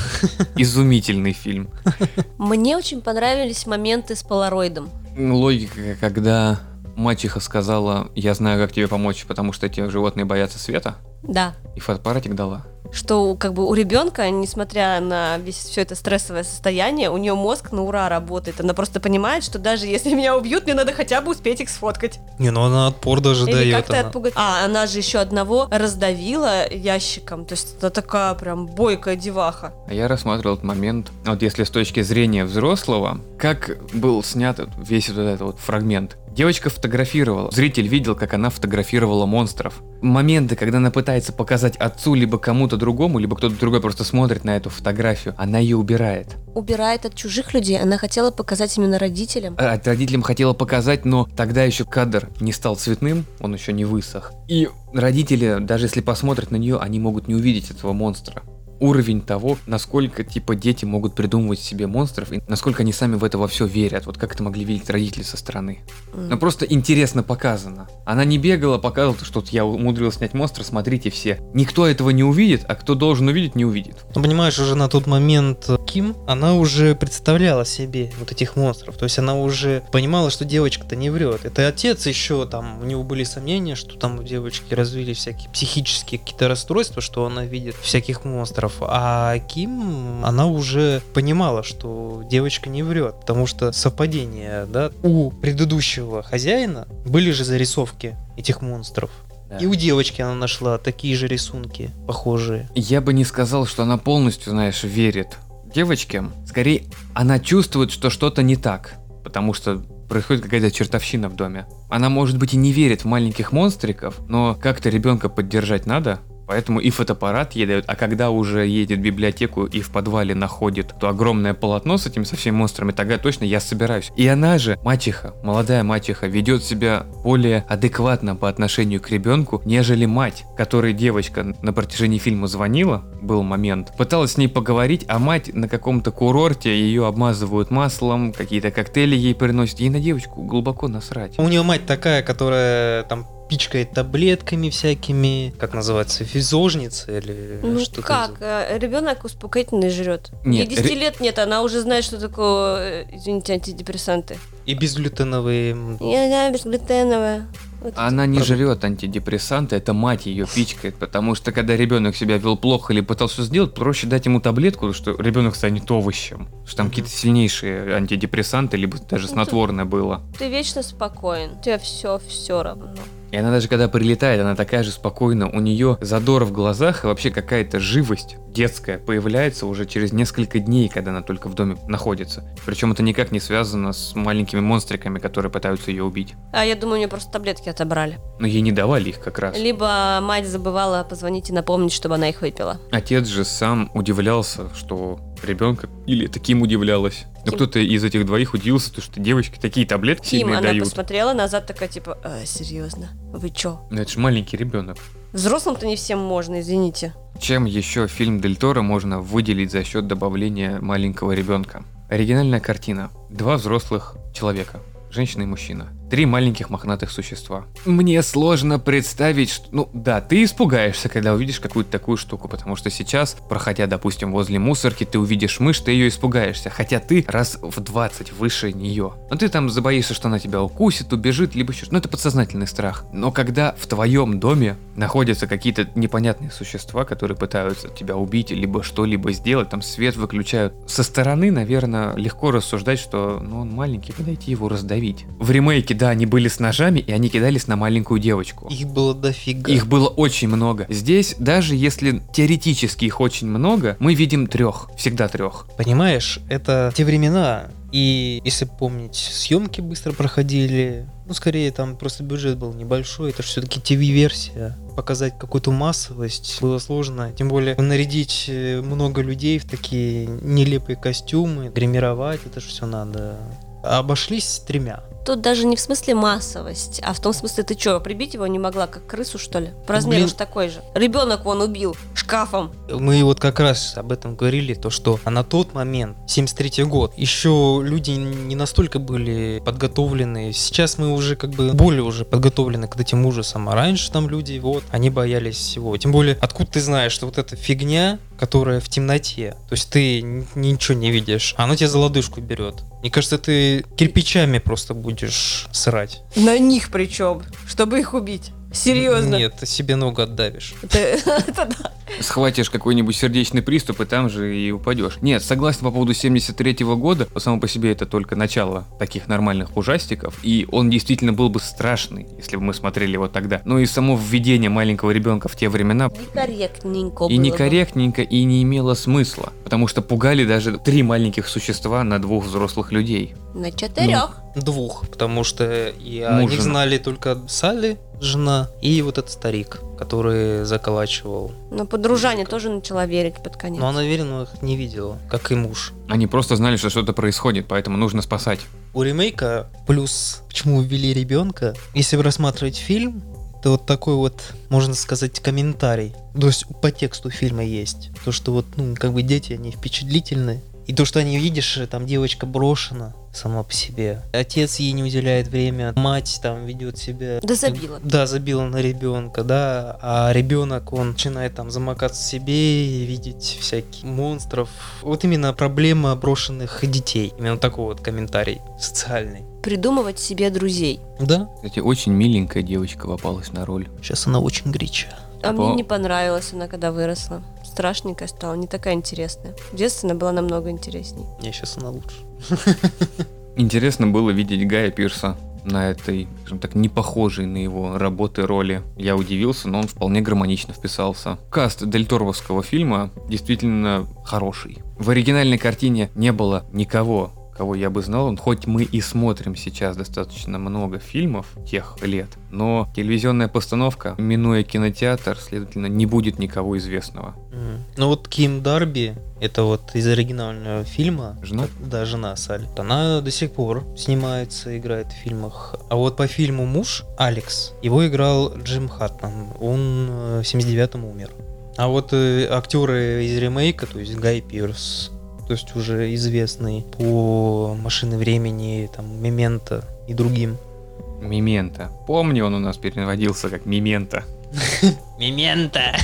Изумительный фильм. Мне очень понравились моменты с полароидом. Логика, когда мачеха сказала, я знаю, как тебе помочь, потому что эти животные боятся света, Да. и фотоаппаратик дала. Что как бы у ребенка, несмотря на весь все это стрессовое состояние, у нее мозг на ура работает. Она просто понимает, что даже если меня убьют, мне надо хотя бы успеть их сфоткать. Не, ну она отпор даже Или дает. как-то она. отпугать. А, она же еще одного раздавила ящиком. То есть это такая прям бойкая деваха. А я рассматривал этот момент, вот если с точки зрения взрослого, как был снят весь вот этот вот фрагмент. Девочка фотографировала, зритель видел, как она фотографировала монстров. Моменты, когда она пытается показать отцу, либо кому-то другому, либо кто-то другой просто смотрит на эту фотографию, она ее убирает. Убирает от чужих людей. Она хотела показать именно родителям. А родителям хотела показать, но тогда еще кадр не стал цветным, он еще не высох. И родители, даже если посмотрят на нее, они могут не увидеть этого монстра. Уровень того, насколько типа дети могут придумывать себе монстров и насколько они сами в это во все верят. Вот как это могли видеть родители со стороны. Ну просто интересно показано. Она не бегала, показывала, что вот я умудрилась снять монстра, смотрите все. Никто этого не увидит, а кто должен увидеть, не увидит. Ну, понимаешь, уже на тот момент э, Ким, она уже представляла себе вот этих монстров. То есть она уже понимала, что девочка-то не врет. Это отец еще там, у него были сомнения, что там у девочки развились всякие психические какие-то расстройства, что она видит всяких монстров. А Ким, она уже понимала, что девочка не врет. Потому что совпадение, да, у предыдущего хозяина были же зарисовки этих монстров. И у девочки она нашла такие же рисунки, похожие. Я бы не сказал, что она полностью, знаешь, верит девочке. Скорее, она чувствует, что что-то не так. Потому что происходит какая-то чертовщина в доме. Она, может быть, и не верит в маленьких монстриков, но как-то ребенка поддержать надо. Поэтому и фотоаппарат ей дают, а когда уже едет в библиотеку и в подвале находит то огромное полотно с этими со всеми монстрами, тогда точно я собираюсь. И она же, мачеха, молодая мачеха, ведет себя более адекватно по отношению к ребенку, нежели мать, которой девочка на протяжении фильма звонила, был момент, пыталась с ней поговорить, а мать на каком-то курорте ее обмазывают маслом, какие-то коктейли ей приносят, ей на девочку глубоко насрать. У нее мать такая, которая там пичкает таблетками всякими, как называется, физожница или Ну что как? э, Ребенок успокоительный жрет. Нет, Ей 10 ре- лет нет, она уже знает, что такое, э, извините, антидепрессанты. И безглютеновые Я знаю, безглютеновая. Вот Она не Продукт. жрет антидепрессанты, это мать ее пичкает, потому что когда ребенок себя вел плохо или пытался сделать, проще дать ему таблетку, что ребенок станет овощем, что там какие-то сильнейшие антидепрессанты, либо даже Ну, снотворное было. Ты вечно спокоен. Тебе все, все равно. И она даже когда прилетает, она такая же спокойна, у нее задор в глазах и вообще какая-то живость детская появляется уже через несколько дней, когда она только в доме находится. Причем это никак не связано с маленькими монстриками, которые пытаются ее убить. А я думаю, мне просто таблетки отобрали. Но ей не давали их как раз. Либо мать забывала позвонить и напомнить, чтобы она их выпила. Отец же сам удивлялся, что ребенка или таким удивлялась. Но Ким? кто-то из этих двоих удивился, то, что девочки такие таблетки Ким, сильные она дают. посмотрела назад, такая типа, «А, серьезно, вы чё? Но это же маленький ребенок. Взрослым-то не всем можно, извините. Чем еще фильм Дель Торо можно выделить за счет добавления маленького ребенка? Оригинальная картина. Два взрослых человека. Женщина и мужчина. Три маленьких мохнатых существа. Мне сложно представить, что... Ну да, ты испугаешься, когда увидишь какую-то такую штуку, потому что сейчас, проходя, допустим, возле мусорки, ты увидишь мышь, ты ее испугаешься, хотя ты раз в 20 выше нее. Но ты там забоишься, что она тебя укусит, убежит, либо еще... Ну это подсознательный страх. Но когда в твоем доме находятся какие-то непонятные существа, которые пытаются тебя убить, либо что-либо сделать, там свет выключают. Со стороны, наверное, легко рассуждать, что ну, он маленький, подойти его раздавить. В ремейке, да, они были с ножами, и они кидались на маленькую девочку. Их было дофига. Их было очень много. Здесь, даже если теоретически их очень много, мы видим трех. Всегда трех. Понимаешь, это те времена. И если помнить, съемки быстро проходили. Ну, скорее, там просто бюджет был небольшой. Это же все-таки ТВ-версия. Показать какую-то массовость было сложно. Тем более, нарядить э, много людей в такие нелепые костюмы, гримировать, это же все надо. Обошлись тремя. Тут даже не в смысле массовость, а в том смысле, ты что, прибить его не могла, как крысу, что ли? По размеру же такой же. Ребенок он убил шкафом. Мы вот как раз об этом говорили, то что а на тот момент, 73 год, еще люди не настолько были подготовлены. Сейчас мы уже как бы более уже подготовлены к этим ужасам. А раньше там люди, вот, они боялись всего. Тем более, откуда ты знаешь, что вот эта фигня, которая в темноте, то есть ты ничего не видишь, она тебя за лодыжку берет. Мне кажется, ты кирпичами просто будешь срать. На них причем, чтобы их убить. Серьезно. Нет, ты себе ногу отдавишь. Схватишь какой-нибудь сердечный приступ и там же и упадешь. Нет, согласен по поводу 73 года. Само по себе это только начало таких нормальных ужастиков. И он действительно был бы страшный, если бы мы смотрели его тогда. Но и само введение маленького ребенка в те времена Некорректненько и некорректненько, и не имело смысла. Потому что пугали даже три маленьких существа на двух взрослых людей. На четырех. Двух, потому что и о Муж, них жена. знали только Салли, жена, и вот этот старик, который заколачивал. Но подружание тоже начала верить под конец. Но она уверенно их не видела, как и муж. Они просто знали, что что-то происходит, поэтому нужно спасать. У ремейка плюс, почему ввели ребенка, если рассматривать фильм, то вот такой вот, можно сказать, комментарий. То есть по тексту фильма есть. То, что вот, ну, как бы дети, они впечатлительны. И то, что они видишь, там девочка брошена сама по себе. Отец ей не уделяет время, мать там ведет себя... Да забила. Да, забила на ребенка, да. А ребенок, он начинает там замыкаться в себе и видеть всяких монстров. Вот именно проблема брошенных детей. Именно такой вот комментарий социальный. Придумывать себе друзей. Да, Кстати, очень миленькая девочка попалась на роль. сейчас она очень горячая. А По- мне не понравилась она, когда выросла. Страшненькая стала, не такая интересная. В детстве она была намного интересней. Не, сейчас она лучше. Интересно было видеть Гая Пирса на этой, скажем так, не похожей на его работы роли. Я удивился, но он вполне гармонично вписался. Каст Дель Торовского фильма действительно хороший. В оригинальной картине не было никого, кого я бы знал, хоть мы и смотрим сейчас достаточно много фильмов тех лет, но телевизионная постановка, минуя кинотеатр, следовательно, не будет никого известного. Ну вот Ким Дарби, это вот из оригинального фильма. Жена? Да, жена Салли. Она до сих пор снимается, играет в фильмах. А вот по фильму «Муж» Алекс, его играл Джим Хаттман. Он э, в 79-м умер. А вот э, актеры из ремейка, то есть Гай Пирс, то есть уже известный по «Машины времени», там, «Мементо» и другим. Мимента. Помню, он у нас переводился как Мимента. Мемента.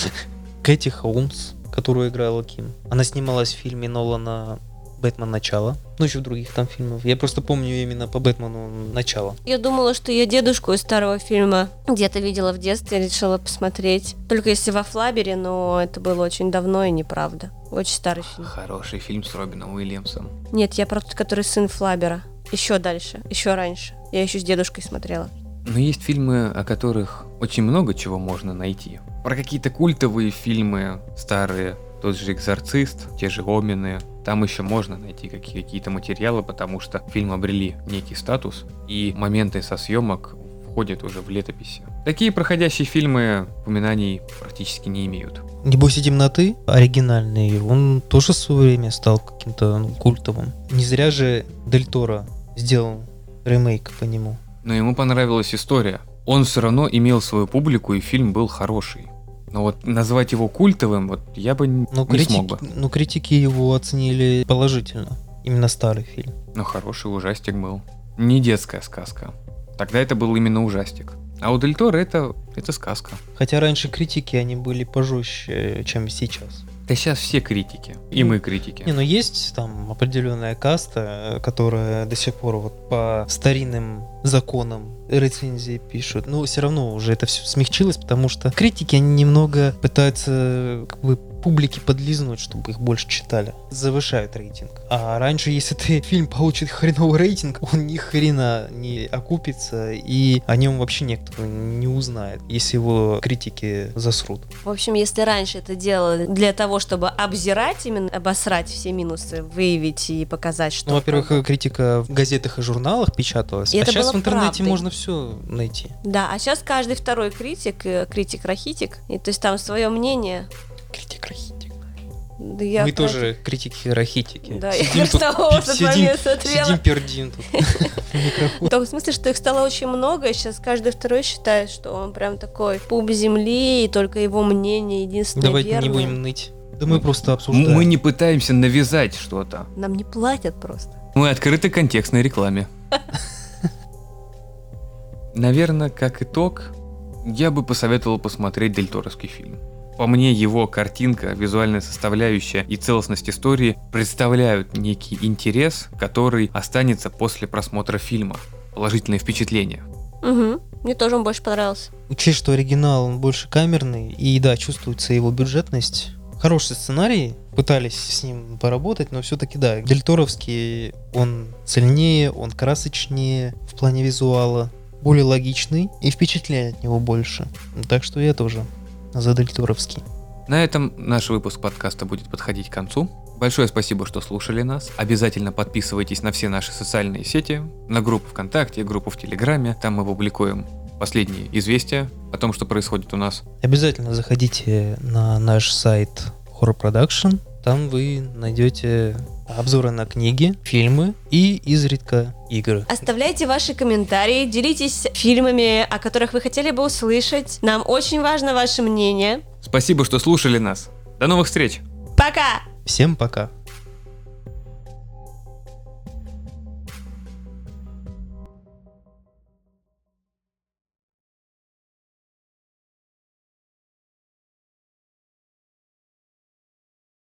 Кэти Холмс, которую играла Ким. Она снималась в фильме Нолана «Бэтмен. Начало». Ну, еще в других там фильмах. Я просто помню именно по «Бэтмену. Начало». Я думала, что я дедушку из старого фильма где-то видела в детстве, решила посмотреть. Только если во Флабере, но это было очень давно и неправда. Очень старый фильм. Хороший фильм с Робином Уильямсом. Нет, я про тот, который сын Флабера. Еще дальше, еще раньше. Я еще с дедушкой смотрела. Но есть фильмы, о которых очень много чего можно найти. Про какие-то культовые фильмы старые, тот же «Экзорцист», те же «Омены», там еще можно найти какие- какие-то материалы, потому что фильм обрели некий статус, и моменты со съемок входят уже в летописи. Такие проходящие фильмы упоминаний практически не имеют. «Небось и темноты» оригинальный, он тоже в свое время стал каким-то ну, культовым. Не зря же Дель Торо сделал ремейк по нему. Но ему понравилась история. Он все равно имел свою публику, и фильм был хороший. Но вот назвать его культовым, вот я бы н- Но не критики, смог бы. но критики его оценили положительно. Именно старый фильм. Но хороший ужастик был. Не детская сказка. Тогда это был именно ужастик. А у Дель Торо это, это сказка. Хотя раньше критики, они были пожестче, чем сейчас. Да сейчас все критики. И мы критики. Не, ну есть там определенная каста, э, которая до сих пор вот по старинным законам рецензии пишут. Но все равно уже это все смягчилось, потому что критики, они немного пытаются как бы публике подлизнуть, чтобы их больше читали. Завышают рейтинг. А раньше, если ты фильм получит хреновый рейтинг, он ни хрена не окупится, и о нем вообще никто не узнает, если его критики засрут. В общем, если раньше это делали для того, чтобы обзирать, именно обосрать все минусы, выявить и показать, что... Ну, во-первых, критика в газетах и журналах печаталась, И а сейчас в интернете правдой. можно все найти. Да, а сейчас каждый второй критик, э, критик-рахитик, и то есть там свое мнение. Критик-рахитик. Да я Мы про- тоже критики-рахитики. Да, я Сидим тут, того сидим-. Сидим, пердим тут. в смысле, что их стало очень много, и сейчас каждый второй считает, что он прям такой пуп земли, и только его мнение единственное Давайте не верное. будем ныть. Да мы просто обсуждаем. Мы не пытаемся навязать что-то. Нам не платят просто. Мы открыты контекстной рекламе. Наверное, как итог, я бы посоветовал посмотреть дельторовский фильм. По мне, его картинка, визуальная составляющая и целостность истории представляют некий интерес, который останется после просмотра фильма. Положительное впечатление. Угу. Мне тоже он больше понравился. Учесть, что оригинал он больше камерный, и да, чувствуется его бюджетность. Хороший сценарий, пытались с ним поработать, но все-таки да, Дельторовский, он цельнее, он красочнее в плане визуала, более логичный и впечатляет от него больше. Так что я тоже за Дельторовский. На этом наш выпуск подкаста будет подходить к концу. Большое спасибо, что слушали нас. Обязательно подписывайтесь на все наши социальные сети, на группу ВКонтакте, группу в Телеграме. Там мы публикуем последние известия о том, что происходит у нас. Обязательно заходите на наш сайт Horror Production. Там вы найдете обзоры на книги, фильмы и изредка игры. Оставляйте ваши комментарии, делитесь фильмами, о которых вы хотели бы услышать. Нам очень важно ваше мнение. Спасибо, что слушали нас. До новых встреч! Пока! Всем пока!